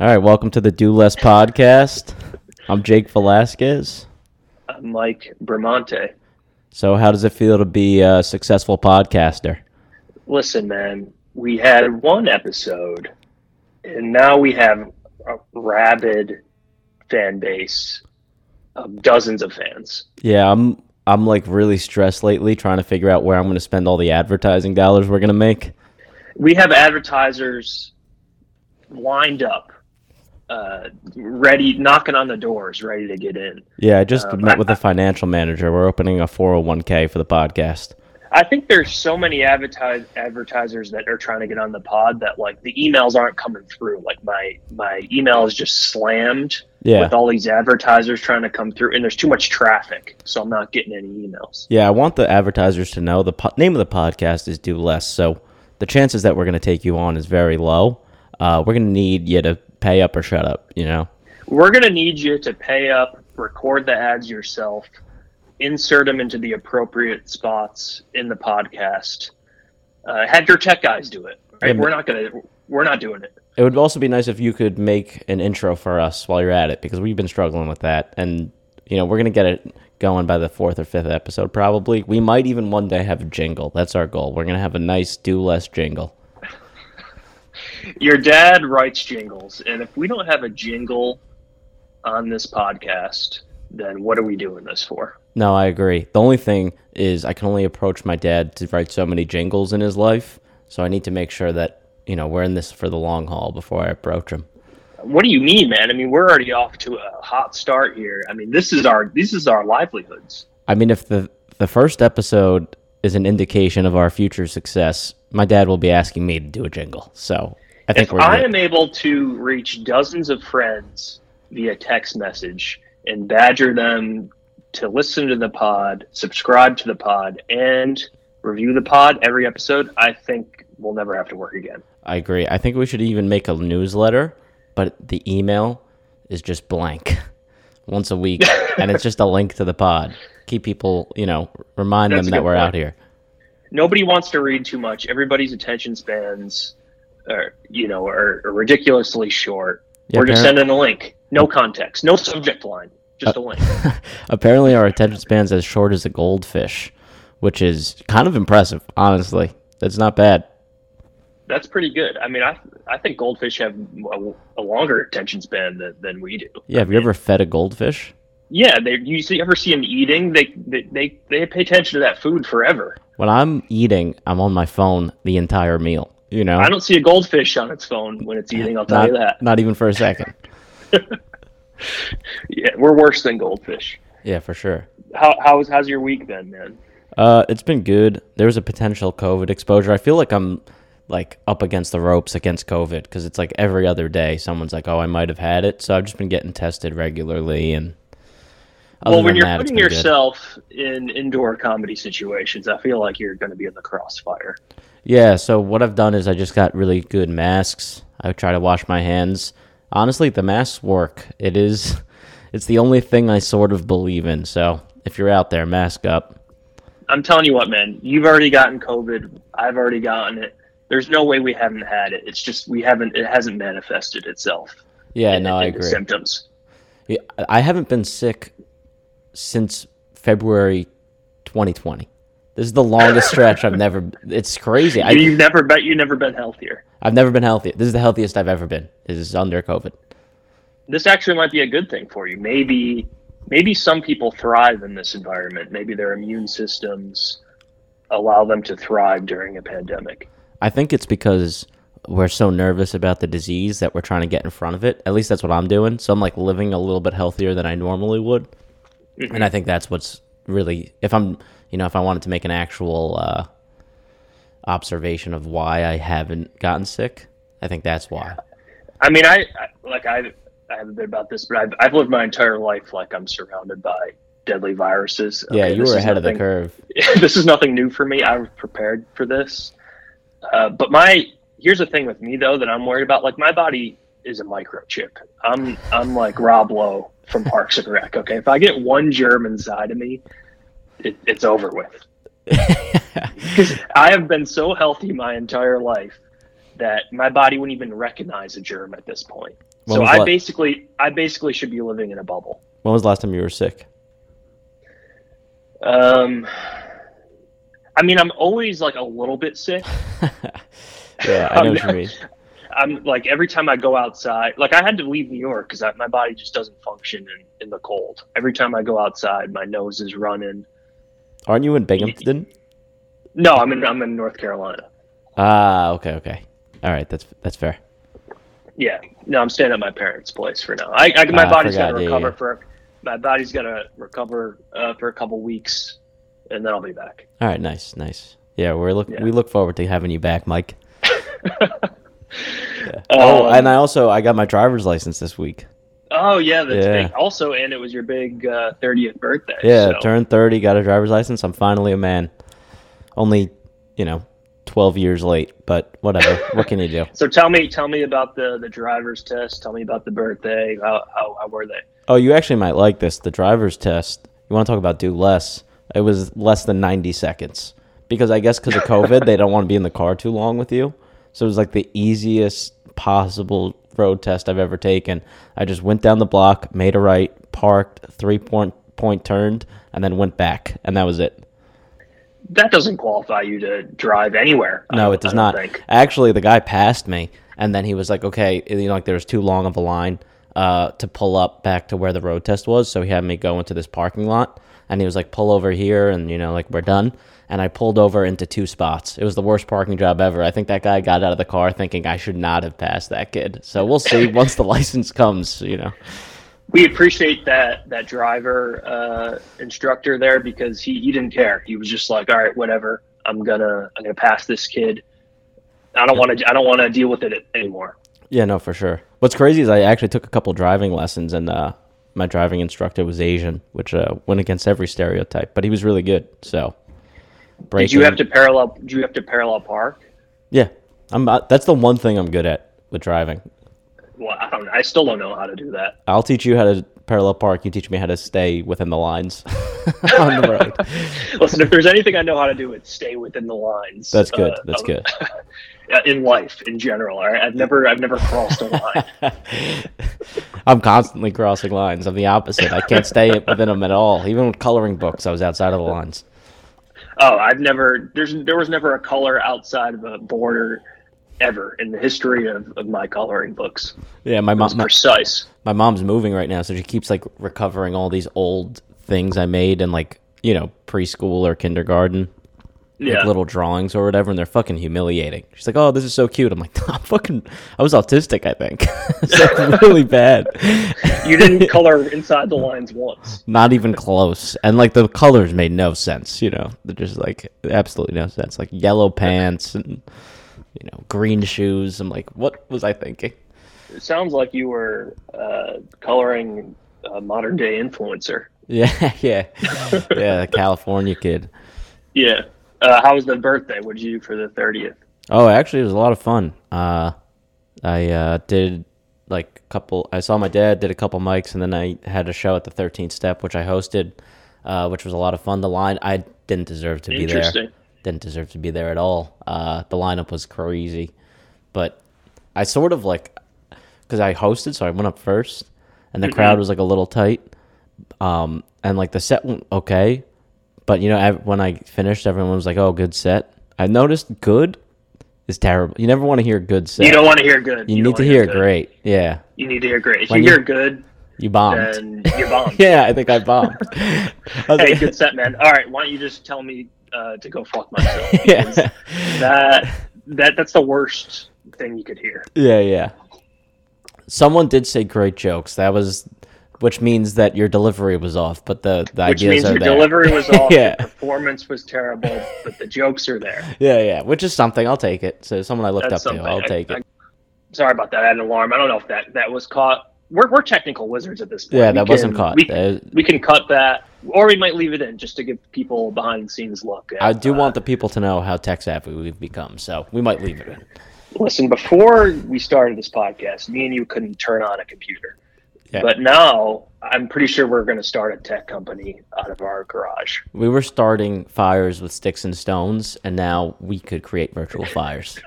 All right, welcome to the Do Less podcast. I'm Jake Velasquez. I'm Mike Bramante. So, how does it feel to be a successful podcaster? Listen, man, we had one episode, and now we have a rabid fan base of dozens of fans. Yeah, I'm I'm like really stressed lately trying to figure out where I'm going to spend all the advertising dollars we're going to make. We have advertisers lined up, uh, ready, knocking on the doors, ready to get in. Yeah, I just Um, met with the financial manager. We're opening a 401k for the podcast. I think there's so many advertise advertisers that are trying to get on the pod that like the emails aren't coming through. Like my my email is just slammed Yeah. with all these advertisers trying to come through, and there's too much traffic, so I'm not getting any emails. Yeah, I want the advertisers to know the po- name of the podcast is Do Less. So, the chances that we're going to take you on is very low. Uh, we're going to need you to pay up or shut up, you know? We're gonna need you to pay up, record the ads yourself, insert them into the appropriate spots in the podcast. Uh, have your tech guys do it. Right? Yeah, we're not gonna. We're not doing it. It would also be nice if you could make an intro for us while you're at it because we've been struggling with that. And, you know, we're going to get it going by the fourth or fifth episode, probably. We might even one day have a jingle. That's our goal. We're going to have a nice do less jingle. Your dad writes jingles, and if we don't have a jingle on this podcast, then what are we doing this for? No, I agree. The only thing is, I can only approach my dad to write so many jingles in his life. So I need to make sure that, you know, we're in this for the long haul before I approach him. What do you mean, man? I mean, we're already off to a hot start here. I mean, this is our this is our livelihoods. I mean, if the, the first episode is an indication of our future success, my dad will be asking me to do a jingle. So I think If we're I am able to reach dozens of friends via text message and badger them to listen to the pod, subscribe to the pod, and review the pod every episode, I think we'll never have to work again. I agree. I think we should even make a newsletter, but the email is just blank once a week, and it's just a link to the pod. Keep people, you know, remind That's them that we're point. out here. Nobody wants to read too much. Everybody's attention spans are, you know, are, are ridiculously short. Yeah, We're just sending a link. No context, no subject line, just a uh, link. Apparently, our attention span's as short as a goldfish, which is kind of impressive, honestly. That's not bad. That's pretty good. I mean, I I think goldfish have a, a longer attention span than, than we do. Yeah, have you ever fed a goldfish? Yeah, they you see ever see them eating? They, they they they pay attention to that food forever. When I'm eating, I'm on my phone the entire meal. You know, I don't see a goldfish on its phone when it's eating. I'll tell not, you that. not even for a second. Yeah, we're worse than goldfish. Yeah, for sure. How how's how's your week been, man? Uh, it's been good. There was a potential COVID exposure. I feel like I'm like up against the ropes against COVID because it's like every other day someone's like, "Oh, I might have had it." So I've just been getting tested regularly, and well, when you're that, putting been good. yourself in indoor comedy situations, I feel like you're going to be in the crossfire. Yeah, so what I've done is I just got really good masks. I try to wash my hands. Honestly, the masks work. It is it's the only thing I sort of believe in. So, if you're out there, mask up. I'm telling you what, man. You've already gotten COVID. I've already gotten it. There's no way we haven't had it. It's just we haven't. It hasn't manifested itself. Yeah, in- no, I in the agree. Symptoms. Yeah, I haven't been sick since February 2020. This is the longest stretch I've never it's crazy. I you've never bet. You've never been healthier. I've never been healthy. This is the healthiest I've ever been. This is under COVID. This actually might be a good thing for you. Maybe, maybe some people thrive in this environment. Maybe their immune systems allow them to thrive during a pandemic. I think it's because we're so nervous about the disease that we're trying to get in front of it. At least that's what I'm doing. So I'm like living a little bit healthier than I normally would. Mm-hmm. And I think that's what's really if I'm, you know, if I wanted to make an actual uh observation of why I haven't gotten sick, I think that's why. I mean, I, I like I, I haven't been about this, but I've, I've lived my entire life like I'm surrounded by deadly viruses. Yeah, you were ahead of the curve. this is nothing new for me. I was prepared for this. Uh, but my here's the thing with me though that I'm worried about. Like my body is a microchip. I'm I'm like Rob Lowe from Parks and Rec. Okay, if I get one germ inside of me, it, it's over with. Because I have been so healthy my entire life that my body wouldn't even recognize a germ at this point. When so I la- basically I basically should be living in a bubble. When was the last time you were sick? Um, I mean, I'm always like a little bit sick. yeah, I know what you mean. I'm like every time I go outside, like I had to leave New York because my body just doesn't function in, in the cold. Every time I go outside, my nose is running. Aren't you in Binghamton? No, I'm in I'm in North Carolina. Ah, okay, okay. All right, that's that's fair. Yeah, no, I'm staying at my parents' place for now. I, I my Ah, body's got to recover yeah. for my body's got to recover uh, for a couple weeks, and then I'll be back. All right, nice, nice. Yeah, we're look Yeah. we look forward to having you back, Mike. Yeah. oh, Um, and I also I got my driver's license this week. Oh yeah, that's Yeah. big. Also, and it was your big uh, 30th birthday. Yeah, so- turned thirty, got a driver's license. I'm finally a man. Only, you know, twelve years late, but whatever. what can you do? So tell me, tell me about the the driver's test. Tell me about the birthday. How how, how were they? Oh, you actually might like this. The driver's test. You want to talk about do less? It was less than 90 seconds because I guess because of COVID, they don't want to be in the car too long with you. So it was like the easiest possible road test I've ever taken. I just went down the block, made a right, parked, three point point turned, and then went back, and that was it. That doesn't qualify you to drive anywhere. No, it does not. think. Actually, the guy passed me, and then he was like, "Okay, you know, like there was too long of a line uh, to pull up back to where the road test was." So he had me go into this parking lot, and he was like, "Pull over here," and you know, like we're done. And I pulled over into two spots. It was the worst parking job ever. I think that guy got out of the car thinking I should not have passed that kid. So we'll see once the license comes. You know. We appreciate that that driver uh, instructor there because he, he didn't care. He was just like, all right, whatever. I'm gonna I'm gonna pass this kid. I don't want to I don't want to deal with it anymore. Yeah, no, for sure. What's crazy is I actually took a couple driving lessons, and uh, my driving instructor was Asian, which uh, went against every stereotype. But he was really good. So, Did you have to parallel? Did you have to parallel park? Yeah, I'm. Uh, that's the one thing I'm good at with driving. Well, I don't. I still don't know how to do that. I'll teach you how to parallel park. You teach me how to stay within the lines on the road. Listen, if there's anything I know how to do, it's stay within the lines. That's good. uh, That's of- good. in life in general. Right? I've never I've never crossed a line. I'm constantly crossing lines. I'm the opposite. I can't stay within them at all. Even with coloring books, I was outside of the lines. Oh, I've never there's there was never a color outside of a border ever in the history of, of my coloring books. Yeah, my It was. My, precise. my mom's moving right now, so she keeps like recovering all these old things I made in like you know preschool or kindergarten. Yeah. like little drawings or whatever, and they're fucking humiliating. She's like, "Oh, this is so cute." I'm like, "I'm fucking, I was autistic, I think. like really bad. You didn't color inside the lines once. Not even close. And like the colors made no sense. You know, they're just like absolutely no sense. Like yellow pants and you know green shoes. I'm like, what was I thinking? It sounds like you were uh, coloring a modern day influencer. Yeah, yeah, yeah. California kid. Yeah. Uh, how was the birthday? What did you do for the thirtieth? Oh, actually, it was a lot of fun. Uh, I uh, did like a couple. I saw my dad did a couple mics, and then I had a show at the Thirteenth Step, which I hosted, uh, which was a lot of fun. The line I didn't deserve to be there. Didn't deserve to be there at all. Uh, the lineup was crazy, but I sort of like because I hosted, so I went up first, and the crowd was like a little tight. Um, and like the set went okay, but you know ev- when I finished, everyone was like, "Oh, good set." I noticed good is terrible. You never want to hear good set. You don't want to hear good. You don't need to hear great. Yeah, You need to hear great. If When you you- hear good, you bombed. then you bombed. yeah, I think I bombed. I Hey, like- good set, man. All right, why don't you just tell me uh, to go fuck myself? yeah, that that that's the worst thing you could hear. yeah, yeah. Someone did say great jokes. That was, which means that your delivery was off, but the the Which ideas means are your there. delivery was off, Yeah. performance was terrible, but the jokes are there. Yeah, yeah, which is something. I'll take it. So someone I looked That's up to. I'll I- take I- it. Sorry about that. I had an alarm. I don't know if that that was caught. We're, we're technical wizards at this point. Yeah, We that wasn't caught. We, we can cut that, or we might leave it in just to give people behind the scenes look. At, I do uh, want the people to know how tech savvy we've become, so we might leave it in. Listen, before we started this podcast, me and you couldn't turn on a computer. Yeah. But now I'm pretty sure we're going to start a tech company out of our garage. We were starting fires with sticks and stones, and now we could create virtual fires.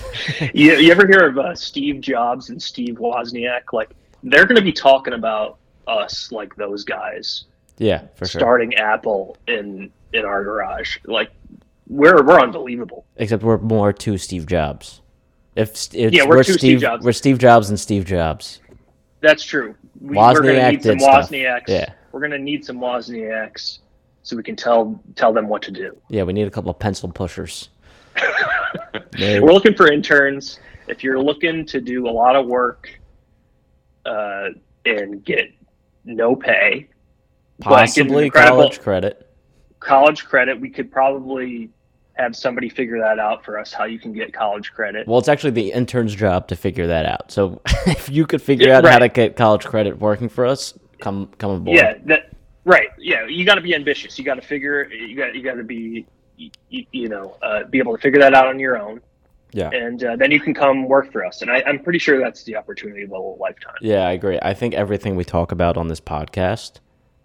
you, you ever hear of uh, Steve Jobs and Steve Wozniak? Like they're going to be talking about us like those guys Yeah, for sure. starting Apple in in our garage. Like we're we're unbelievable. Except we're more two Steve Jobs. If Yeah, we're two Steve Steve, Jobs. we're Steve Jobs and Steve Jobs. That's true. We, we're going to need some. Wozniaks. Yeah. We're going to need some Wozniaks so we can tell tell them what to do. Yeah, we need a couple of pencil pushers. We're looking for interns. If you're looking to do a lot of work uh, and get no pay, Possibly college credit. college credit, we could probably have somebody figure that out for us. How you can get college credit? Well, it's actually the intern's job to figure that out. So if you could figure Yeah, out how to get college credit working for us, come come aboard. Yeah, that right. Yeah, you got to be ambitious. You got to figure. You got you got to be you, you know uh, be able to figure that out on your own, Yeah. and uh, then you can come work for us. And I, I'm pretty sure that's the opportunity of a lifetime. Yeah, I agree. I think everything we talk about on this podcast,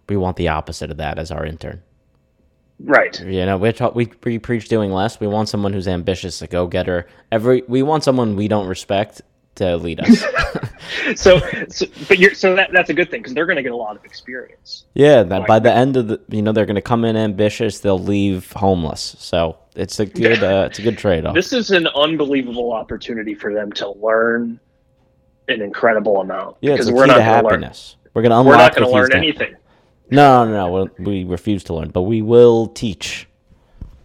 we want the opposite of that as our intern. Right. You know, we talk, we, we preach doing less. We want someone who's ambitious, a go getter. Every we want someone we don't respect to lead us. So, so but you're so that that's a good thing because they're going to get a lot of experience. yeah, that by the end of the, you know, they're going to come in ambitious. They'll leave homeless. So it's a good, uh, it's a good trade off. This is an unbelievable opportunity for them to learn an incredible amount. Yeah, because we're not to gonna learn. We're going to unlock. We're not going to learn to- anything. No, no, no. We, we refuse to learn, but we will teach.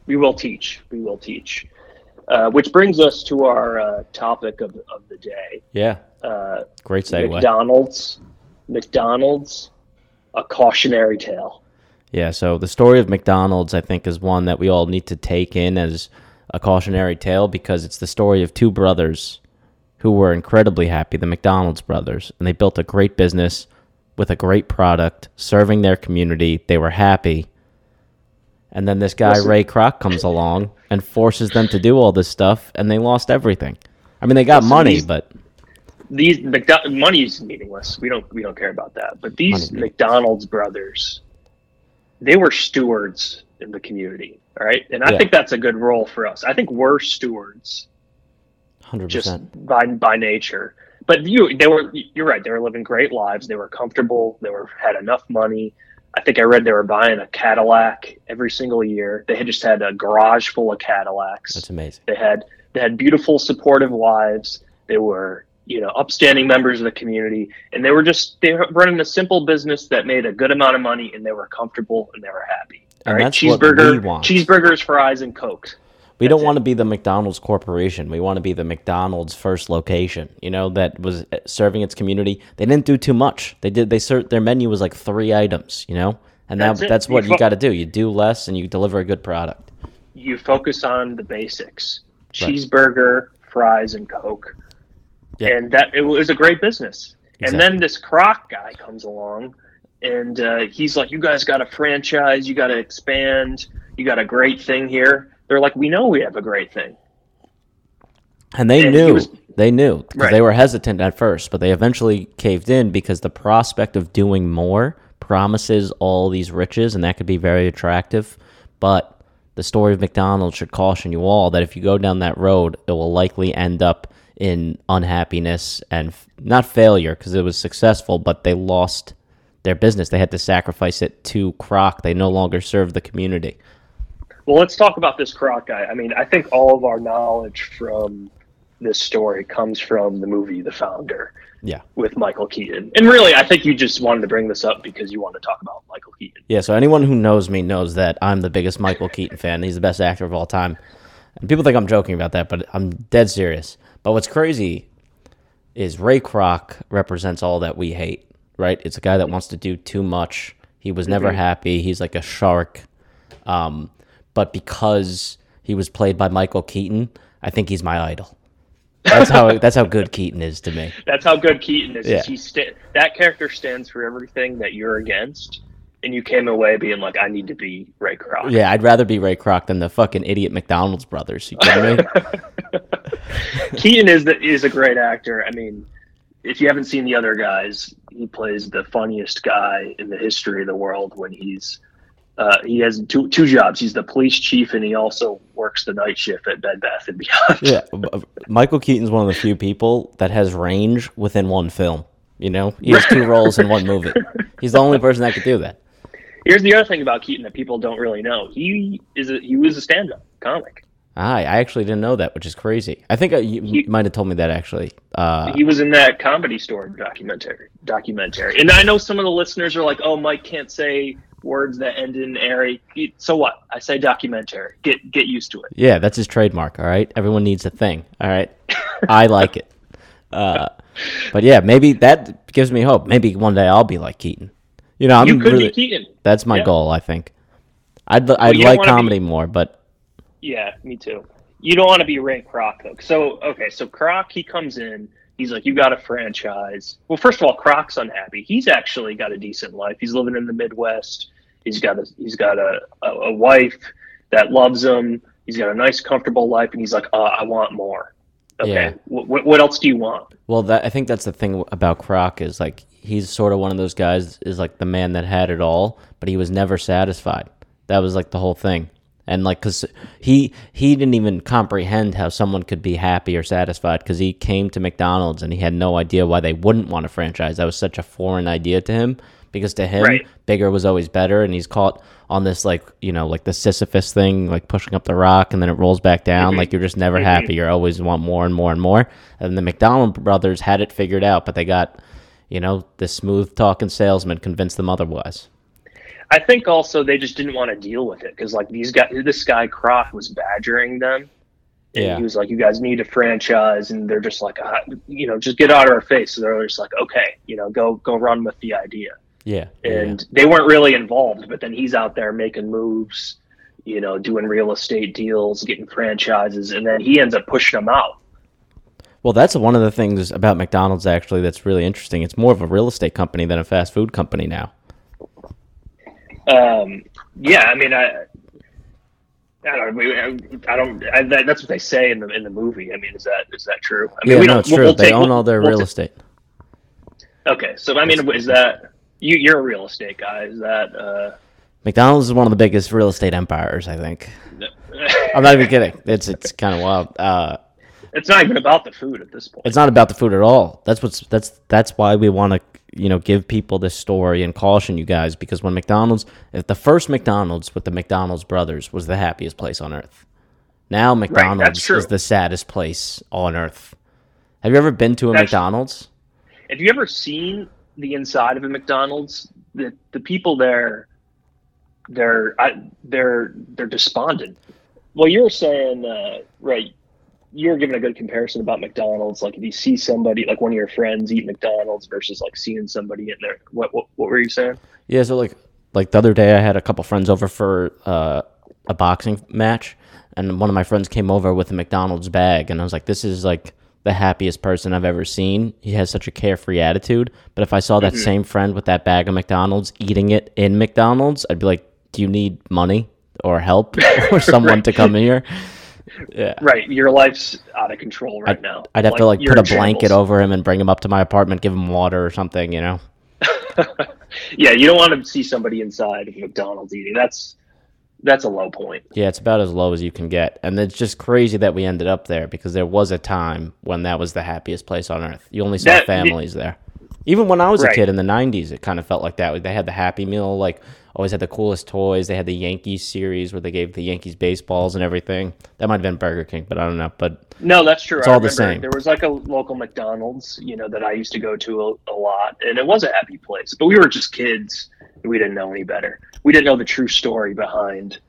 We will teach. We will teach. Uh, which brings us to our uh, topic of, of the day. Yeah, Uh, great segue. McDonald's. McDonald's, a cautionary tale. Yeah, so the story of McDonald's, I think, is one that we all need to take in as a cautionary tale because it's the story of two brothers who were incredibly happy, the McDonald's brothers, and they built a great business with a great product, serving their community. They were happy. And then this guy, Listen- Ray Kroc, comes along and forces them to do all this stuff, and they lost everything. I mean, they got Listen, money, these- but These McDo- money's meaningless. We don't we don't care about that. But these meaningless. McDonald's brothers, they were stewards in the community. All right, and I Yeah. think that's a good role for us. I think we're stewards 100%. just by by nature. But you, they were. You're right. They were living great lives. They were comfortable. They were had enough money. I think I read they were buying a Cadillac every single year. They had just had a garage full of Cadillacs. That's amazing. They had they had beautiful, supportive wives. They were you know upstanding members of the community, and they were just they were running a simple business that made a good amount of money, and they were comfortable and they were happy. And All right, that's what cheeseburger, cheeseburgers, fries, and cokes. We That's don't want to be the McDonald's corporation. We want to be the McDonald's first location. You know that was uh, serving its community. They didn't do too much. They did. They served their menu was like three items. You know, and That's that that's what You you got to do. You do less and you deliver a good product. You focus on the basics: Right. cheeseburger, fries, and coke. And that it was a great business. And then this Kroc guy comes along, and uh, he's like, "You guys got a franchise. You got to expand. You got a great thing here." They're like, "We know we have a great thing." And they And knew. was- they knew because Right. they were hesitant at first, but they eventually caved in because the prospect of doing more promises all these riches, and that could be very attractive. But the story of McDonald's should caution you all that if you go down that road, it will likely end up in unhappiness and f- not failure because it was successful, but they lost their business. They had to sacrifice it to Kroc. They no longer served the community. Well, let's talk about this Kroc guy. I mean, I think all of our knowledge from this story comes from the movie The Founder Yeah. with Michael Keaton. And really, I think you just wanted to bring this up because you want to talk about Michael Keaton. Yeah, so anyone who knows me knows that I'm the biggest Michael Keaton fan. He's the best actor of all time. And people think I'm joking about that, but I'm dead serious. But what's crazy is Ray Kroc represents all that we hate, right? It's a guy that wants to do too much. He was never happy. He's like a shark. Um, but because he was played by Michael Keaton, I think he's my idol. That's how that's how good Keaton is to me. That's how good Keaton is. Yeah. He sta- that character stands for everything that you're against, and you came away being like, "I need to be Ray Kroc." Yeah, I'd rather be Ray Kroc than the fucking idiot McDonald's brothers. You me? Keaton is the, is a great actor. I mean, if you haven't seen the other guys, he plays the funniest guy in the history of the world when he's uh, he has two two jobs. He's the police chief, and he also works the night shift at Bed Bath and Beyond. Yeah, Michael Keaton's one of the few people that has range within one film. You know, he has two roles in one movie. He's the only person that could do that. Here's the other thing about Keaton that people don't really know. He is a, he was a stand-up comic. Ah, I actually didn't know that, which is crazy. I think you He- might have told me that actually. Uh, he was in that comedy store documentary documentary and i know some of the listeners are like oh mike can't say words that end in airy so what i say documentary get get used to it yeah, that's his trademark. All right, everyone needs a thing. All right, I like it. Uh, but yeah, maybe that gives me hope. Maybe one day I'll be like Keaton. You know, I'm you could really. be keaton That's my Yeah. goal. I think. I'd I'd like wanna be- comedy more, but yeah me too. You don't want to be ray kroc though. So okay so kroc he comes in he's like you got a franchise. Well first of all kroc's unhappy. He's actually got a decent life. He's living in the midwest. He's got a he's got a, a, a wife that loves him. He's got a nice comfortable life and he's like uh, i want more. Okay Yeah. what, what else do you want? Well, that I think that's the thing about Kroc is like he's sort of one of those guys is like the man that had it all, but he was never satisfied. That was like the whole thing. And like cuz he he didn't even comprehend how someone could be happy or satisfied cuz he came to McDonald's and he had no idea why they wouldn't want a franchise. That was such a foreign idea to him because to him Right. bigger was always better and he's caught on this like, you know, like the Sisyphus thing, like pushing up the rock and then it rolls back down Mhm. like you're just never happy. you're always want more and more and more. And the McDonald brothers had it figured out, but they got, you know, the smooth talking salesman convinced them otherwise. I think also they just didn't want to deal with it because like these guys, this guy Croft was badgering them. And Yeah. he was like, "You guys need a franchise," and they're just like, uh, "You know, just get out of our face." So they're just like, "Okay, you know, go go run with the idea." Yeah. And they weren't really involved, but then he's out there making moves, you know, doing real estate deals, getting franchises, and then he ends up pushing them out. Well, that's one of the things about McDonald's actually that's really interesting. It's more of a real estate company than a fast food company now. Um, yeah, I mean, I, I don't, we- I don't. I, that, that's what they say in the in the movie. I mean, is that is that true? I mean, yeah, we no, don't- it's we'll- true. we'll they take- own we'll- all their real ta- estate. Okay, so I mean, is that you? You're a real estate guy. Is that? Uh, McDonald's is one of the biggest real estate empires, I think. I'm not even kidding. It's it's kind of wild. Uh, it's not even about the food at this point. it's not about the food at all. That's what's that's that's why we want to you know give people this story and caution you guys because when McDonald's, if the first McDonald's with the McDonald's brothers was the happiest place on earth, now McDonald's true. is the saddest place on earth. Have you ever been to a That's- McDonald's? Have you ever seen the inside of a McDonald's? The the people there, they're I, they're they're despondent. Well, you're saying uh, right. You're giving a good comparison about McDonald's. Like if you see somebody, like one of your friends, eat McDonald's versus like seeing somebody in there. What what, what were you saying? Yeah, so like like the other day I had a couple friends over for uh, a boxing match and one of my friends came over with a McDonald's bag and I was like this is like the happiest person I've ever seen. He has such a carefree attitude, but if I saw that same friend with that bag of McDonald's eating it in McDonald's, I'd be like, "Do you need money or help or someone to come here?" Yeah. Right, your life's out of control right now. I'd have to like put a blanket shambles. over him and bring him up to my apartment, give him water or something, you know. yeah, you don't want to see somebody inside of McDonald's eating. That's that's a low point. Yeah, it's about as low as you can get. And it's just crazy that we ended up there because there was a time when that was the happiest place on earth. You only saw That- families there. Even when I was a kid in the 90s, it kind of felt like that. They had the Happy Meal, like always had the coolest toys. They had the Yankees series where they gave the Yankees baseballs and everything. That might have been Burger King, but I don't know. But No, that's true. It's I all the same. There was like a local McDonald's, you know, that I used to go to a, a lot, and it was a happy place. But we were just kids, and we didn't know any better. We didn't know the true story behind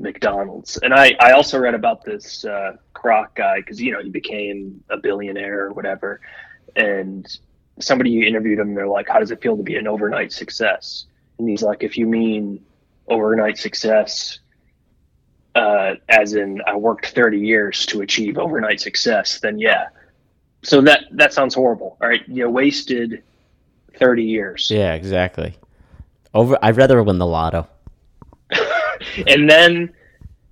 McDonald's. And I, I also read about this uh, Kroc guy because you know he became a billionaire or whatever, and somebody interviewed him. And they're like, "How does it feel to be an overnight success?" And he's like, "If you mean overnight success." uh, as in I worked 30 years to achieve overnight success, then yeah. So that that sounds horrible. All right, you wasted 30 years, yeah, exactly. Over, I'd rather win the lotto. and then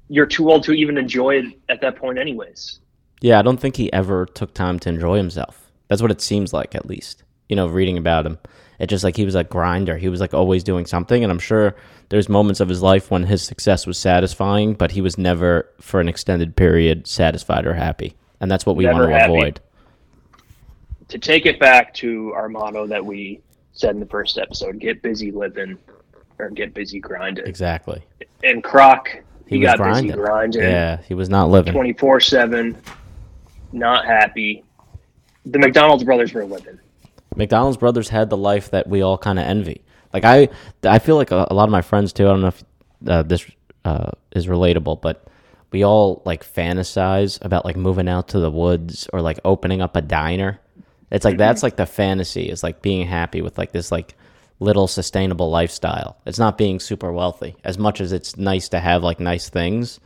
you're too old to even enjoy it at that point, anyways. Yeah, I don't think he ever took time to enjoy himself. That's what it seems like, at least. You know, reading about him. It's just like he was a grinder. He was like always doing something, and I'm sure there's moments of his life when his success was satisfying, but he was never for an extended period satisfied or happy, and that's what we Never want to happy. avoid. To take it back to our motto that we said in the first episode: "Get busy living, or get busy grinding." Exactly. And Kroc, he, He was got grinding. busy grinding, Yeah, he was not living. twenty four seven, not happy. The McDonald's brothers were living. McDonald's brothers had the life that we all kind of envy. Like I, I feel like a, a lot of my friends too. I don't know if uh, this uh, is relatable, but we all like fantasize about like moving out to the woods or like opening up a diner. It's like that's like the fantasy is like being happy with like this like little sustainable lifestyle. It's not being super wealthy. As much as it's nice to have like nice things,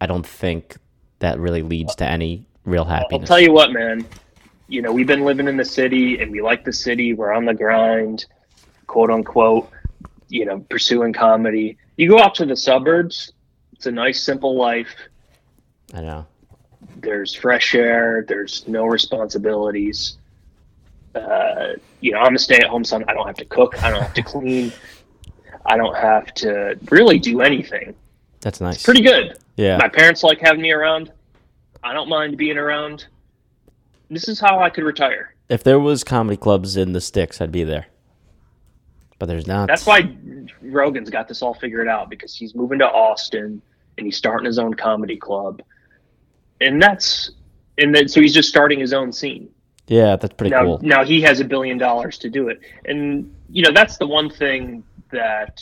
I don't think that really leads to any real happiness. I'll tell you what, man. You know, we've been living in the city and we like the city. We're on the grind, quote unquote, you know, pursuing comedy. You go out to the suburbs, it's a nice, simple life. I know. There's fresh air, there's no responsibilities. Uh, you know, I'm a stay at home son. I don't have to cook, I don't have to clean, I don't have to really do anything. That's nice. Pretty good. yeah. My parents like having me around. I don't mind being around. This is how I could retire. If there was comedy clubs in the sticks, I'd be there. But there's not. That's why Rogan's got this all figured out because he's moving to Austin and he's starting his own comedy club. And that's and then so he's just starting his own scene. Yeah, that's pretty now cool. now he has a billion dollars to do it. And you know, that's the one thing that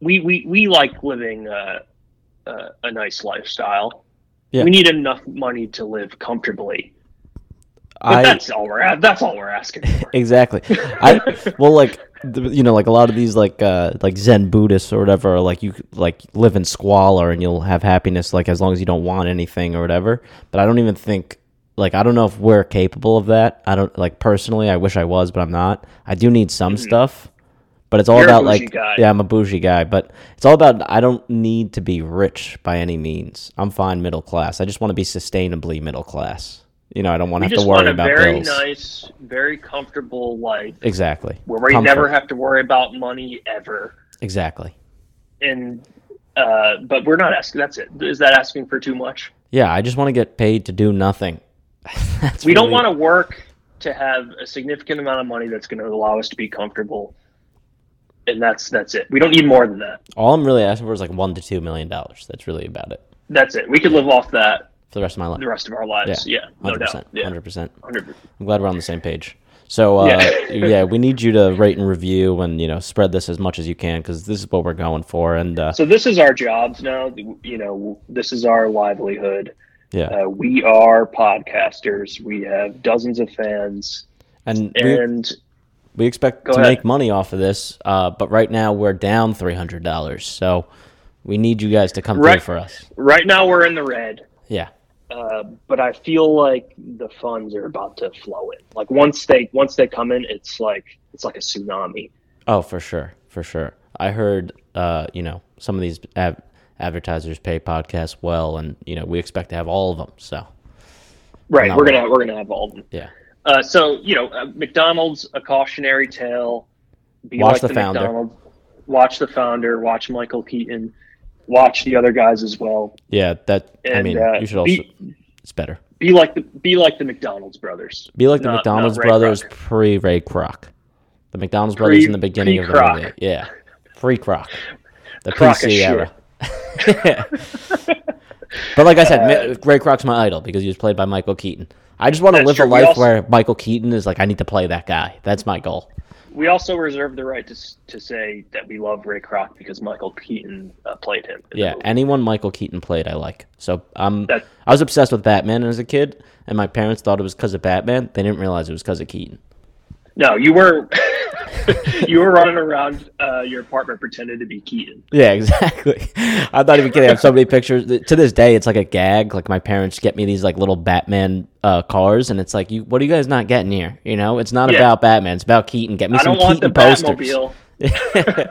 we we, we like living uh, uh, a nice lifestyle. Yeah. We need enough money to live comfortably. I that's all we're that's all we're asking for. exactly. I well, like you know, like a lot of these like uh like Zen Buddhists or whatever, like you like live in squalor and you'll have happiness like as long as you don't want anything or whatever. But I don't even think like I don't know if we're capable of that. I don't like personally. I wish I was, but I'm not. I do need some stuff. But it's all Mm-hmm. You're about like guy. yeah, I'm a bougie guy, but it's all about I don't need to be rich by any means. I'm fine middle class. I just want to be sustainably middle class. You know, I don't want to have to worry want a about very bills. nice, very comfortable life Exactly. where we Comfort. never have to worry about money ever. Exactly. And uh, but we're not asking. That's it. Is that asking for too much? Yeah, I just want to get paid to do nothing. We don't want to work to have a significant amount of money that's going to allow us to be comfortable. And that's that's it. We don't need more than that. All I'm really asking for is like one to two million dollars. That's really about it That's it. We could live off that for the rest of my life. the rest of our lives. Yeah, no hundred doubt. percent. Yeah, Hundred percent. 100%. I'm glad we're on the same page. So uh, Yeah. yeah. we need you to rate and review and you know spread this as much as you can because this is what we're going for. And uh, So this is our jobs now. You know, this is our livelihood. yeah, Uh, we are podcasters. We have dozens of fans, and we, and we expect Go to ahead. make money off of this. Uh, but right now we're down three hundred dollars. So we need you guys to come Right. through for us. right now we're in the red. Yeah. Uh, but I feel like the funds are about to flow in. Like once they once they come in, it's like it's like a tsunami. Oh, for sure, for sure. I heard, uh, you know, some of these ad- advertisers pay podcasts well, and you know, we expect to have all of them. So Right. We're gonna we're gonna have all of them. yeah, Uh, so you know, uh, McDonald's a cautionary tale. Be Watch like the founder. McDonald's. Watch the founder. Watch Michael Keaton. Watch the other guys as well. yeah. That I mean, uh, you should also. be- it's better. Be like the be like the McDonald's brothers. Be like the Not- McDonald's not brothers pre Ray Kroc. The McDonald's brothers in the beginning of the movie. Yeah, pre Kroc. The Kroc is PC era. but like I said, Ma- Ray Kroc's my idol because he was played by Michael Keaton. I just want to live true. a life also- where Michael Keaton is like, I need to play that guy. That's my goal. We also reserve the right to to say that we love Ray Kroc because Michael Keaton uh, played him. Yeah, anyone Michael Keaton played, I like. So um, I was obsessed with Batman as a kid, and my parents thought it was because of Batman. They didn't realize it was because of Keaton. No, you were you were running around uh, your apartment pretending to be Keaton. Yeah, exactly. I'm not even kidding. I have so many pictures. To this day, it's like a gag. Like my parents get me these like little Batman uh, cars, and it's like, you, what are you guys not getting here? You know, it's not Yeah. about Batman. It's about Keaton. Get me I some don't want the Keaton posters.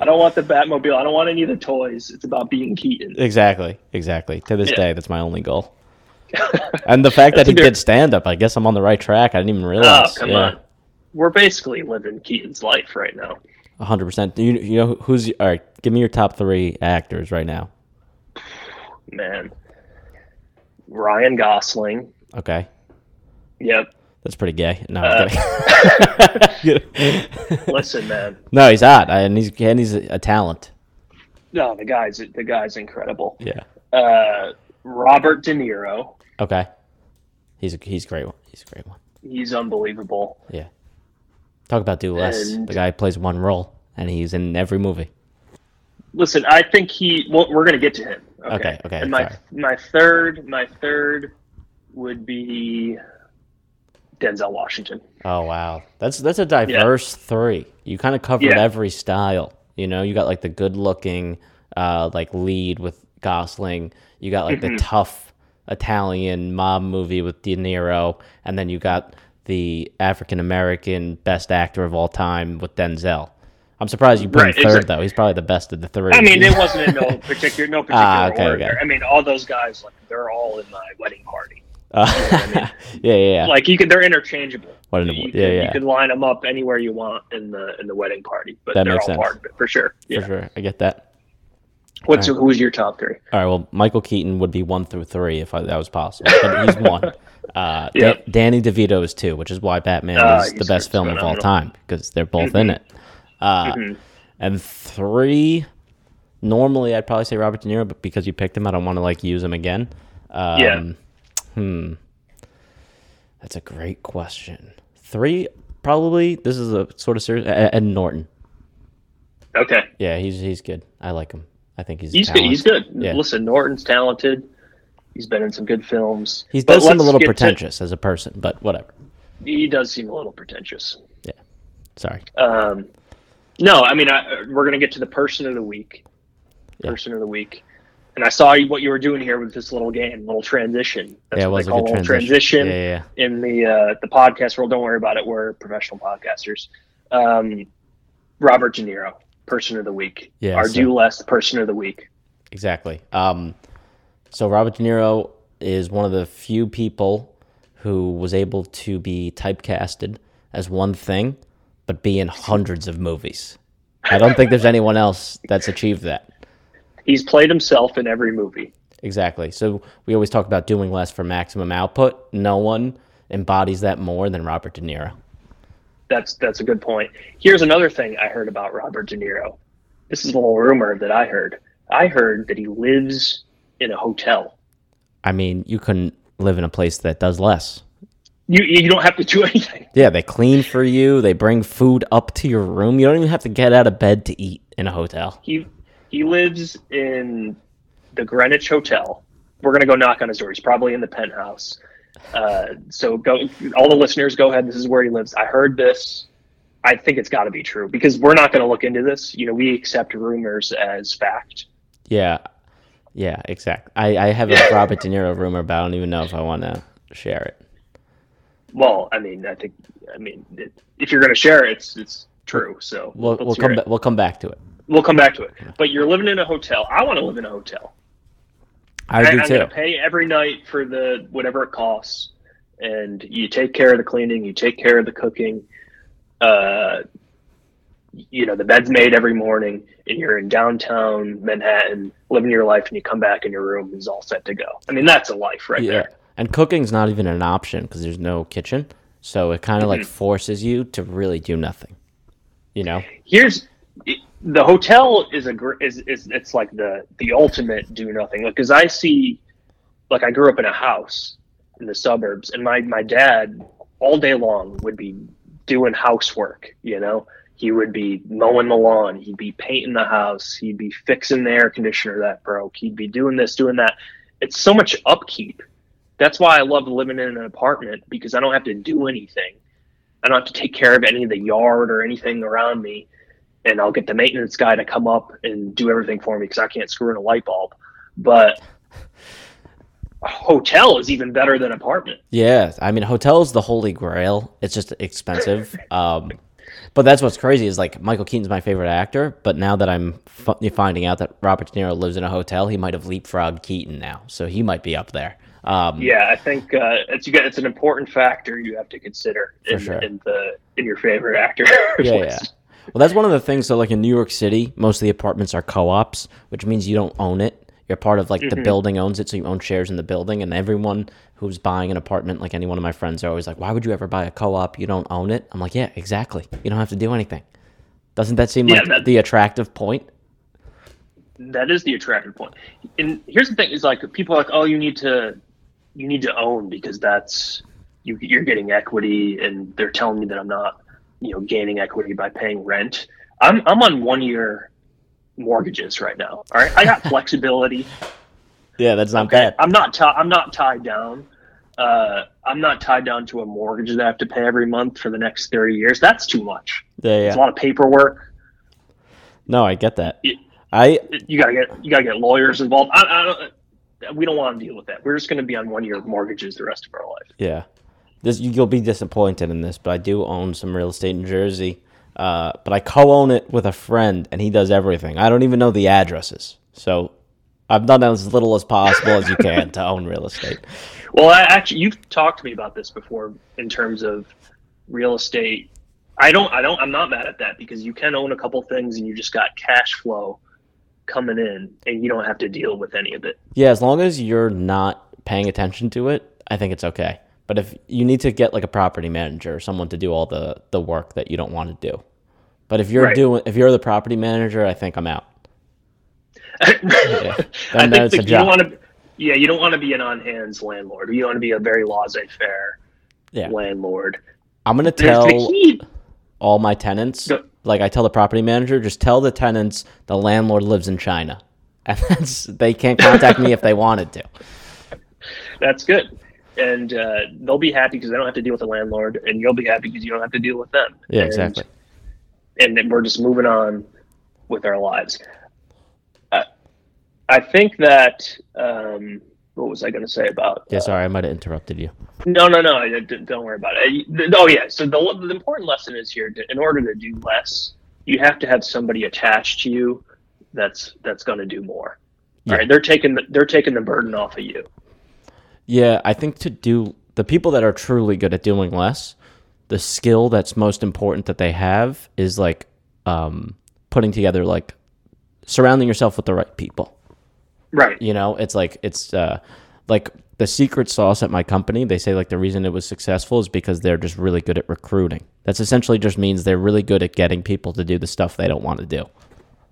I don't want the Batmobile. I don't want any of the toys. It's about being Keaton. exactly, exactly. To this Yeah. day, that's my only goal. And the fact that he good- did stand up, I guess I'm on the right track. I didn't even realize. Oh, come yeah. on. We're basically living Keaton's life right now. hundred percent. You you know who's all right? Give me your top three actors right now. Man, Ryan Gosling. Okay, Yep. that's pretty gay. No, Uh. Listen, man. no, he's hot, and he's and he's a talent. No, the guy's the guy's incredible. Yeah. Uh, Robert De Niro. Okay. He's a he's a great one. He's a great one. He's unbelievable. Yeah. Talk about do less. And- the guy plays one role, and he's in every movie. Listen, I think he. Well, we're gonna get to him. Okay. Okay, okay, And my sorry. my third my third would be Denzel Washington. Oh wow, that's that's a diverse three. You kind of covered Yeah. every style. You know, you got like the good-looking, uh, like lead with Gosling. You got like Mm-hmm. the tough Italian mob movie with De Niro, and then you got the African American best actor of all time with Denzel. I'm surprised you put Right, him third exactly. though. He's probably the best of the three. I mean, it wasn't in no particular no particular Ah, okay, order. okay. I mean, all those guys like they're all in my wedding party. Uh, yeah, yeah, yeah. Like you can, they're interchangeable. What an- you yeah, yeah. You could line them up anywhere you want in the in the wedding party, but That they're makes all sense. part of it for sure. for sure. I get that. What's All who's your top three? All right. Well, Michael Keaton would be one through three if I, that was possible, but he's one. Uh, Yeah. Da- Danny DeVito is two, which is why Batman Ah, is the best film of all time because they're both in it. Uh, Mhm. And three, normally I'd probably say Robert De Niro, but because you picked him, I don't want to like use him again. Um, Yeah. Hmm. That's a great question. Three, probably. This is a sort of serious. Ed Ed Norton. Okay, Yeah, he's he's good. I like him. I think he's he's good. He's good. Yeah. Listen, Norton's talented. He's been in some good films. He does seem a little get to- pretentious as a person, but whatever. he does seem a little pretentious. Yeah. Sorry. Um, no, I mean, I, we're going to get to the person of the week. Yeah. Person of the week. And I saw what you were doing here with this little game, little transition. That's yeah, it what was they a call good little transition. transition Yeah, yeah, in the uh, the podcast world. Don't worry about it. We're professional podcasters. Um, Robert De Niro, person of the week. Yeah, Our so- do less person of the week. exactly. Um, so Robert De Niro is one of the few people who was able to be typecasted as one thing, but be in hundreds of movies. I don't think there's anyone else that's achieved that. He's played himself in every movie. Exactly. So we always talk about doing less for maximum output. No one embodies that more than Robert De Niro. That's that's a good point. Here's another thing I heard about Robert De Niro. This is a little rumor that I heard. I heard that he lives in a hotel. I mean, you couldn't live in a place that does less. You you don't have to do anything. Yeah, they clean for you. They bring food up to your room. You don't even have to get out of bed to eat in a hotel. He he lives in the Greenwich Hotel. We're gonna go knock on his door. He's probably in the penthouse. Uh, so go, all the listeners, go ahead. This is where he lives. I heard this. I think it's got to be true because we're not going to look into this. You know, we accept rumors as fact. Yeah, yeah, exactly. I, I have a Robert De Niro rumor, but I don't even know if I want to share it. Well, I mean, I think, I mean, it, if you're going to share it, it's it's true. So We'll we'll come. We'll come back to it. We'll come back to it. But you're living in a hotel. I want to live in a hotel. I do I'm too. pay every night for the whatever it costs, and you take care of the cleaning, you take care of the cooking. Uh, you know, the bed's made every morning, and you're in downtown Manhattan, living your life, and you come back and your room is all set to go. I mean, that's a life right Yeah, there. and cooking's not even an option because there's no kitchen, so it kind of Mm-hmm. like forces you to really do nothing. You know? here's the hotel is a is, is it's like the the ultimate do nothing. Because i see like i grew up in a house in the suburbs and my my dad all day long would be doing housework you know? He would be mowing the lawn he'd be painting the house he'd be fixing the air conditioner that broke he'd be doing this doing that. It's so much upkeep. That's why i love living in an apartment because i don't have to do anything. I don't have to take care of any of the yard or anything around me. And I'll get the maintenance guy to come up and do everything for me because I can't screw in a light bulb. But a hotel is even better than apartment. Yeah, I mean, hotel is the holy grail. It's just expensive. um, but that's what's crazy is like Michael Keaton's my favorite actor, but now that I'm f- finding out that Robert De Niro lives in a hotel, he might have leapfrogged Keaton now, so he might be up there. Um, Yeah, I think uh, it's you got it's an important factor you have to consider in, sure. in the in your favorite actor. Yeah, list. Well, that's one of the things. So, like in New York City, most of the apartments are co-ops, which means you don't own it. You're part of like the mm-hmm. building owns it, so you own shares in the building. And everyone who's buying an apartment, like any one of my friends, are always like, "Why would you ever buy a co-op? You don't own it." I'm like, "Yeah, exactly. You don't have to do anything." Doesn't that seem Yeah, like that- the attractive point? that is the attractive point. And here's the thing: is like people are like, oh, you need to, you need to own because that's you, you're getting equity, and they're telling me that I'm not, you know, gaining equity by paying rent. I'm I'm on one year mortgages right now. All right, I got flexibility. Yeah, that's not Okay, bad. I'm not ti I'm not tied down. Uh, I'm not tied down to a mortgage that I have to pay every month for the next 30 years. That's too much. Yeah, It's a lot of paperwork. No, I get that. Yeah. I you gotta get you gotta get lawyers involved. I, I don't, we don't want to deal with that. We're just gonna be on one year mortgages the rest of our life. Yeah, this you'll be disappointed in this, but I do own some real estate in Jersey. Uh, but I co-own it with a friend, and he does everything. I don't even know the addresses, so I've done as little as possible as you can to own real estate. Well, I, actually, you've talked to me about this before in terms of real estate. I don't, I don't, I'm not mad at that because you can own a couple things and you just got cash flow coming in and you don't have to deal with any of it. Yeah, as long as you're not paying attention to it, I think it's okay. But if you need to get like a property manager or someone to do all the the work that you don't want to do, but if you're Right. doing if you're the property manager, I think I'm out. I think a you don't want to. Yeah, you don't want to be an on-hands landlord. You want to be a very laissez-faire Yeah, landlord. I'm gonna tell. all my tenants. Go- Like I tell the property manager, just tell the tenants the landlord lives in China, and that's they can't contact me if they wanted to. That's good. And uh, they'll be happy because they don't have to deal with the landlord, and you'll be happy because you don't have to deal with them. Yeah, And- exactly. And then we're just moving on with our lives. Uh, I think that. Um, what was I going to say about? Yeah, sorry, I might have interrupted you. No, no, no. Don't worry about it. Uh, Oh, yeah. So the, the important lesson is here: to, in order to do less, you have to have somebody attached to you that's that's going to do more. Yeah. All right, they're taking the, they're taking the burden off of you. Yeah, I think to do the people that are truly good at doing less, the skill that's most important that they have is like um, putting together like surrounding yourself with the right people. Right. You know, it's like it's uh, like the secret sauce at my company. They say like the reason it was successful is because they're just really good at recruiting. That's essentially just means they're really good at getting people to do the stuff they don't want to do.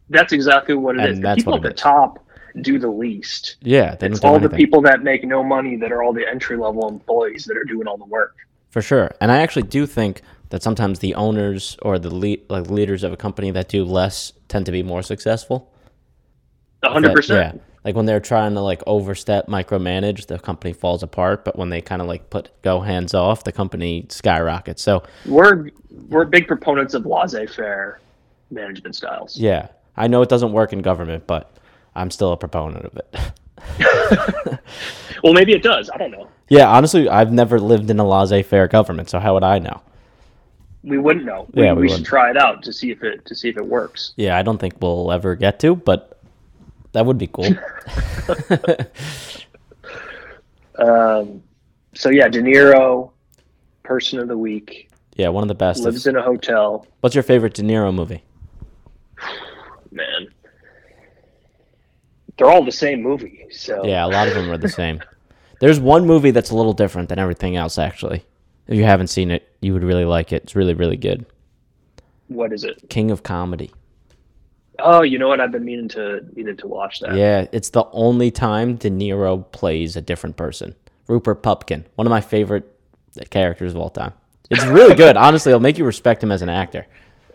That's exactly what it And is. The that's people what at the is. top do the least. Yeah, It's all the people that make no money that are all the entry level employees that are doing all the work. For sure. And I actually do think that sometimes the owners or the lead, like leaders of a company that do less tend to be more successful. A hundred percent. Yeah. Like when they're trying to like overstep, micromanage, the company falls apart. But when they kind of like put go hands off, the company skyrockets. So We're we're big proponents of laissez-faire management styles. yeah, I know it doesn't work in government, but I'm still a proponent of it. Well, maybe it does. I don't know. yeah, honestly, I've never lived in a laissez-faire government, so how would I know? We wouldn't know. We, Yeah, we we, should try it out to see if it to see if it works. Yeah, I don't think we'll ever get to, but that would be cool. Um, so yeah, De Niro, person of the week, yeah, one of the best. lives in a hotel. What's your favorite De Niro movie? Man, they're all the same movie. So Yeah, a lot of them are the same. There's one movie that's a little different than everything else, actually. If you haven't seen it, you would really like it. It's really, really good. what is it? King of Comedy. Oh, you know what? I've been meaning to meaning to watch that. Yeah, it's the only time De Niro plays a different person. Rupert Pupkin, one of my favorite characters of all time. It's really good. Honestly, it'll make you respect him as an actor.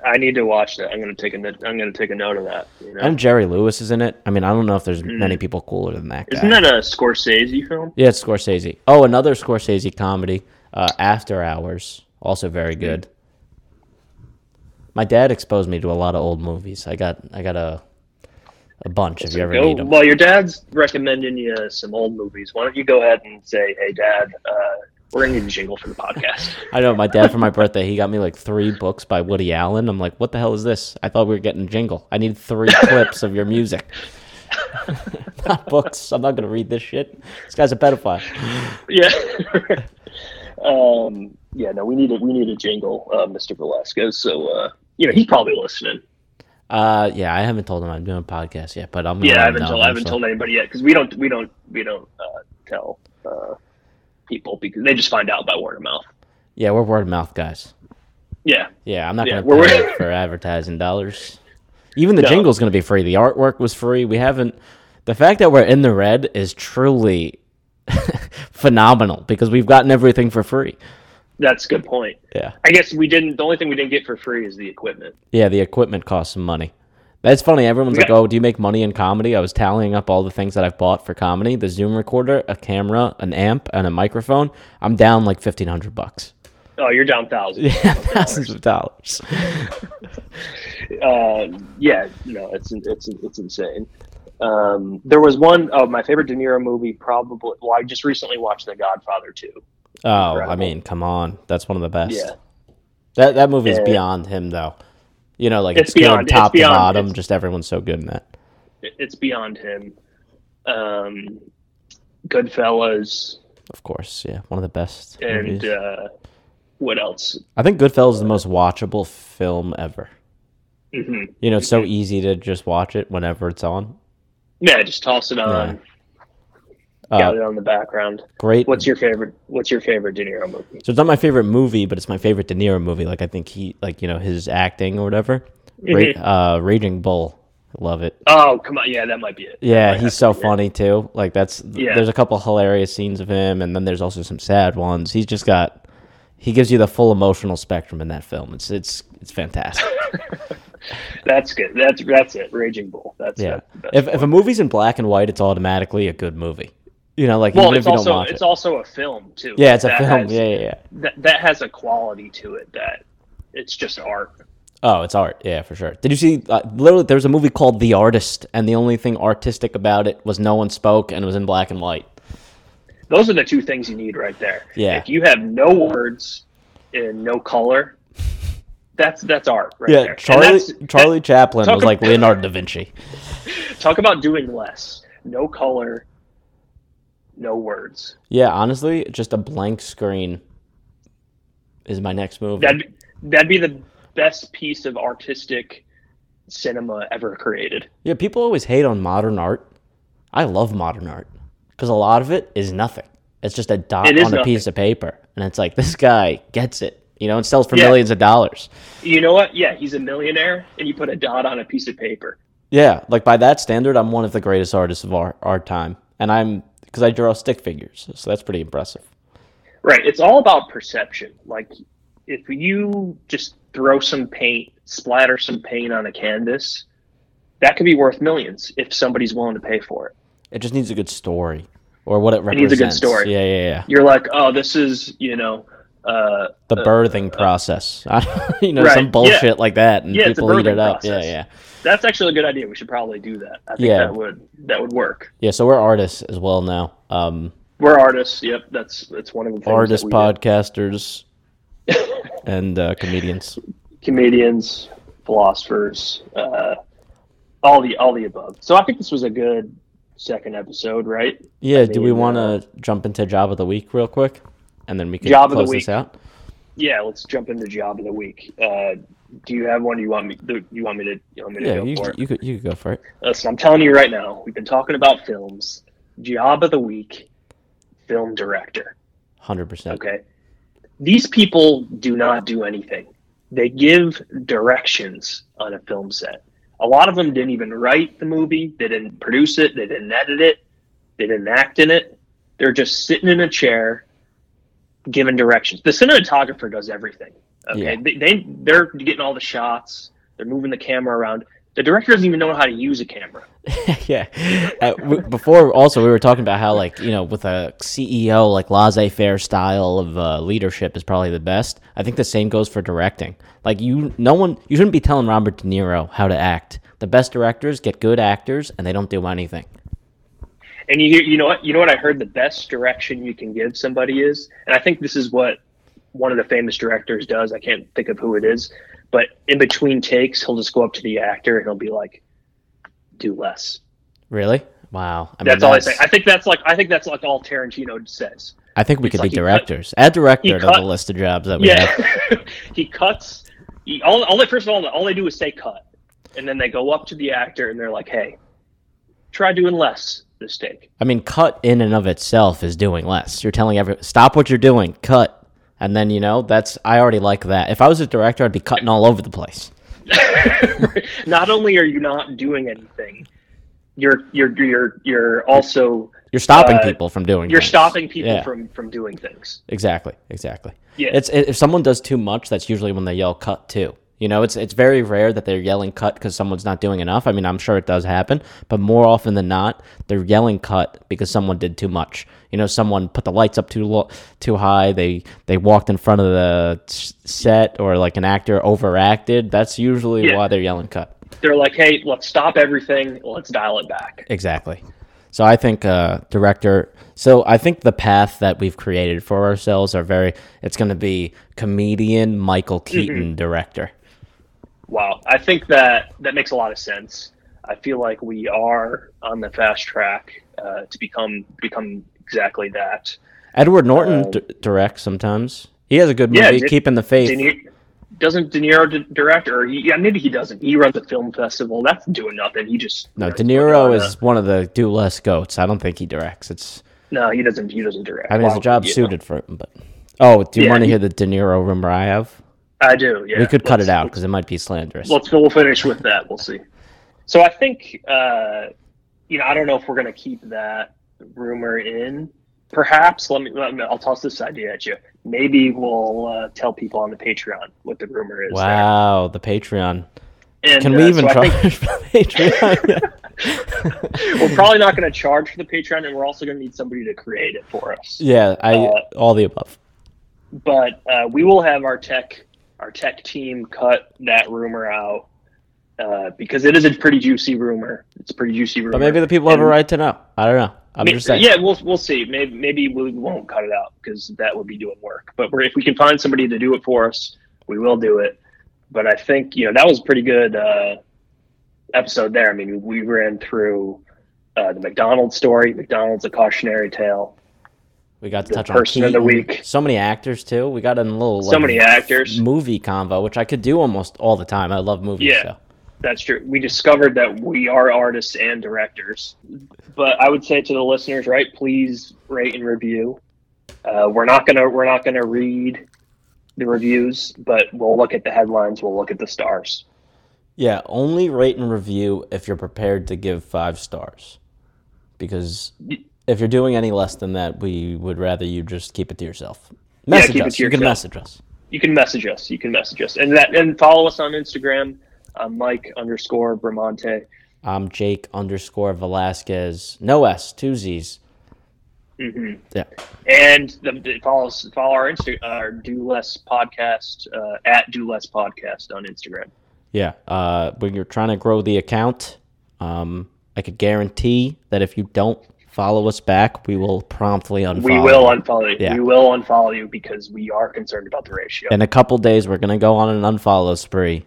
I need to watch that. I'm gonna take a I'm gonna take a note of that. You know? And Jerry Lewis is in it. I mean, I don't know if there's many people cooler than that guy. Isn't that a Scorsese film? Yeah, it's Scorsese. Oh, another Scorsese comedy, uh, After Hours, also very good. My dad exposed me to a lot of old movies. I got I got a a bunch if you ever Go, need them. well, your dad's recommending you some old movies. Why don't you go ahead and say, "Hey, Dad, uh, we're gonna need a jingle for the podcast." I know my dad for my birthday he got me like three books by Woody Allen. I'm like, what the hell is this? I thought we were getting a jingle. I need three clips of your music. not books. I'm not gonna read this shit. This guy's a pedophile. Yeah. um, yeah, no, we need a we need a jingle, uh, Mr. Velazquez. So uh, you know, he's probably listening. Uh, yeah, I haven't told him I'm doing a podcast yet, but I'm Yeah, I haven't told I haven't told anybody yet because we don't we don't we don't uh, tell uh, people because they just find out by word of mouth. Yeah, we're word of mouth guys. Yeah, Yeah, I'm not Yeah, gonna pay for advertising dollars. Even the No. jingle's gonna be free. The artwork was free. We haven't. The fact that we're in the red is truly phenomenal because we've gotten everything for free. that's a good point. Yeah. I guess we didn't. The only thing we didn't get for free is the equipment. Yeah, the equipment costs some money. That's funny. Everyone's like, "Oh, do you make money in comedy?" I was tallying up all the things that I've bought for comedy: the Zoom recorder, a camera, an amp, and a microphone. I'm down like fifteen hundred bucks. Oh, you're down thousands. Yeah, thousands of dollars. uh, yeah, no, it's it's it's insane. Um, there was one of my favorite De Niro movie, probably. Well, I just recently watched The Godfather 2. Oh, I mean, come on, that's one of the best. Yeah, That that movie is beyond him, though. You know, like It's it's, good beyond- it's top to beyond- bottom. Just everyone's so good in that. it- it's beyond him. Um, Goodfellas Of course, yeah, one of the best. and uh, what else? I think Goodfellas is the most watchable film ever. hmm You know, it's so easy to just watch it whenever it's on. Yeah, just toss it on. Uh, Got it on the background. great. What's your favorite? What's your favorite De Niro movie? So it's not my favorite movie, but it's my favorite De Niro movie. Like I think he, like you know, his acting or whatever. Ra- Mhm. uh, Raging Bull, I love it. Oh, come on, yeah, that might be it. Yeah, Might he's so to be it. funny too. Like that's Yeah. there's a couple hilarious scenes of him, and then there's also some sad ones. He's just got he gives you the full emotional spectrum in that film. It's it's it's fantastic. That's good. That's that's it. Raging Bull. That's Yeah. that's if if a movie's in black and white, it's automatically a good movie. You know, like well, even it's if you also don't watch it's it. also a film too. Yeah, it's a That film. has- yeah, yeah, yeah. That that has a quality to it that it's just art. Oh, it's art. Yeah, for sure. Did you see? Uh, literally, there was a movie called The Artist, and the only thing artistic about it was no one spoke and it was in black and white. Those are the two things you need right there. Yeah. If you have no words and no color, that's that's art right yeah, there. Charlie Charlie Chaplin talk was like Leonardo da Vinci. talk about doing less. No color, no words. Yeah, honestly, just a blank screen is my next move. That'd be, that'd be the best piece of artistic cinema ever created. Yeah, people always hate on modern art. I love modern art because a lot of it is nothing. It's just a dot on a nothing. piece of paper, and it's like this guy gets it. You know, and sells for Yeah. millions of dollars. You know what? Yeah, he's a millionaire, and you put a dot on a piece of paper. Yeah, like by that standard, I'm one of the greatest artists of our, our time, and I'm because I draw stick figures, so that's pretty impressive. Right. It's all about perception. Like if you just throw some paint, splatter some paint on a canvas, that could be worth millions if somebody's willing to pay for it. It just needs a good story or what it It represents. needs a good story. Yeah, yeah, yeah. You're like, oh, this is, you know, uh, The birthing process, you know, Right, some yeah. bullshit like that, and Yeah, people eat it up. process. Yeah, yeah, that's actually a good idea. We should probably do that. I think Yeah. that would that would work. yeah. So we're artists as well now. Um, We're artists. Yep, that's that's one of the things artists, podcasters, and uh, comedians. comedians, philosophers, uh, all the all the above. So I think this was a good second episode, right? Yeah. I do we want uh, to jump into job of the week real quick, and then we can Job close this out? Yeah, let's jump into job of the week. Uh, do you have one? You want me? Do you want me to? You want me to Yeah, go you, for it? you could you could go for it. Listen, I'm telling you right now. We've been talking about films. Job of the week, film director. Hundred percent. Okay, these people do not do anything. They give directions on a film set. A lot of them didn't even write the movie. They didn't produce it. They didn't edit it. They didn't act in it. They're just sitting in a chair, giving directions. The cinematographer does everything. Okay, Yeah. they, they they're getting all the shots. They're moving the camera around. The director doesn't even know how to use a camera. yeah. Uh, w- before, also, we were talking about how, like, you know, with a CEO, like, laissez faire style of uh, leadership is probably the best. I think the same goes for directing. Like, you, no one, you shouldn't be telling Robert De Niro how to act. The best directors get good actors, and they don't do anything. And you you know what? You know what I heard the best direction you can give somebody is, and I think this is what one of the famous directors does. I can't think of who it is, but in between takes, he'll just go up to the actor and he'll be like, "Do less." Really? Wow. I mean, That's all I say. I think that's like I think that's like all Tarantino says. I think we could like be he cut- directors. Add director he to cut- the list of jobs that we have. Yeah, he cuts. He, all, all they first of all, all they do is say cut, and then they go up to the actor and they're like, "Hey, try doing less this take." I mean, cut in and of itself is doing less. You're telling everyone, stop what you're doing, cut. And then, you know, that's, I already like that. If I was a director, I'd be cutting all over the place. not only are you not doing anything, you're you're you're you're also You're stopping Uh, people from doing you're things. stopping people Yeah. from from doing things. Exactly, exactly. Yeah. It's if someone does too much, that's usually when they yell cut too. You know, it's it's very rare that they're yelling cut because someone's not doing enough. I mean, I'm sure it does happen, but more often than not, they're yelling cut because someone did too much. You know, someone put the lights up too low, too high. They they walked in front of the set, or like an actor overacted. That's usually Yeah. why they're yelling cut. They're like, "Hey, let's stop everything. Let's dial it back." Exactly. So I think uh, director. So I think the path that we've created for ourselves are very. It's going to be comedian Michael Keaton director. Wow, I think that that makes a lot of sense. I feel like we are on the fast track uh, to become become exactly that. Edward Norton Um, d- directs sometimes. He has a good Yeah, movie, De- Keeping the Faith. De Niro, doesn't De Niro di- direct, or he, yeah, maybe he doesn't. He runs a film festival. That's doing nothing. He just no, De Niro is one of the do less goats. I don't think he directs. It's. no, he doesn't. He doesn't direct. I mean, it's a job suited for him, but. Oh, do you Yeah, want to he- hear the De Niro rumor I have? I do. Yeah, we could cut it out because it might be slanderous. Let's we'll finish with that. We'll see. So I think uh, you know I don't know if we're gonna keep that rumor in. Perhaps let me, let me I'll toss this idea at you. Maybe we'll uh, tell people on the Patreon what the rumor is. there. wow, the Patreon. And, Can uh, we even so charge think for the Patreon? we're probably not going to charge for the Patreon, and we're also going to need somebody to create it for us. yeah, I Uh, all the above. But uh, we will have our tech our tech team cut that rumor out uh, because it is a pretty juicy rumor. It's a pretty juicy rumor. But maybe the people have a right to know. I don't know. I'm May- just saying. Yeah, we'll we'll see. Maybe maybe we won't cut it out because that would be doing work. But we're, if we can find somebody to do it for us, we will do it. But I think you know that was a pretty good uh, episode there. I mean, we ran through uh, the McDonald's story. McDonald's a cautionary tale. We got to The touch on person of the week. So many actors too. We got in a little So like, many actors. movie convo, which I could do almost all the time. I love movies. Yeah. So. That's true. We discovered that we are artists and directors. But I would say to the listeners, right? Please rate and review. Uh, we're not gonna we're not gonna read the reviews, but we'll look at the headlines. We'll look at the stars. Yeah, only rate and review if you're prepared to give five stars. Because if you're doing any less than that, we would rather you just keep it to yourself. Yeah, Message it us. You can message us. You can message us. You can message us, and that and follow us on Instagram. Um, Mike underscore Bramante. I'm Jake underscore Velazquez. No S, two Z's. hmm Yeah. And the, follow us, follow our Insta, our Do Less podcast uh, at Do Less podcast on Instagram. Yeah. Uh, when you're trying to grow the account, um, I could guarantee that if you don't follow us back, we will promptly unfollow. We will unfollow you. Yeah. We will unfollow you because we are concerned about the ratio. In a couple days, we're gonna go on an unfollow spree.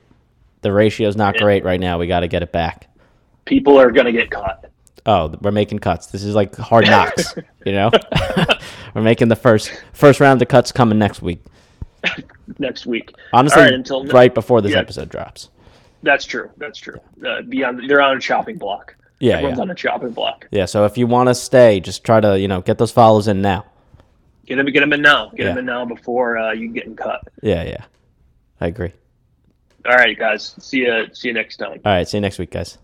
The ratio's not Yeah. great right now. We got to get it back. People are going to get caught. Oh, we're making cuts. This is like hard knocks, you know. we're making the first first round of cuts coming next week. next week. Honestly, right, until right before this yeah. episode drops. That's true. That's true. Uh, be on, they're on a chopping block. Yeah, Everyone's yeah, on a chopping block. yeah. So if you want to stay, just try to you know get those follows in now. Get them, get them in now. Get Yeah. them in now before uh, you getting cut. Yeah, yeah. I agree. All right, guys. See you. See you next time. All right. See you next week, guys.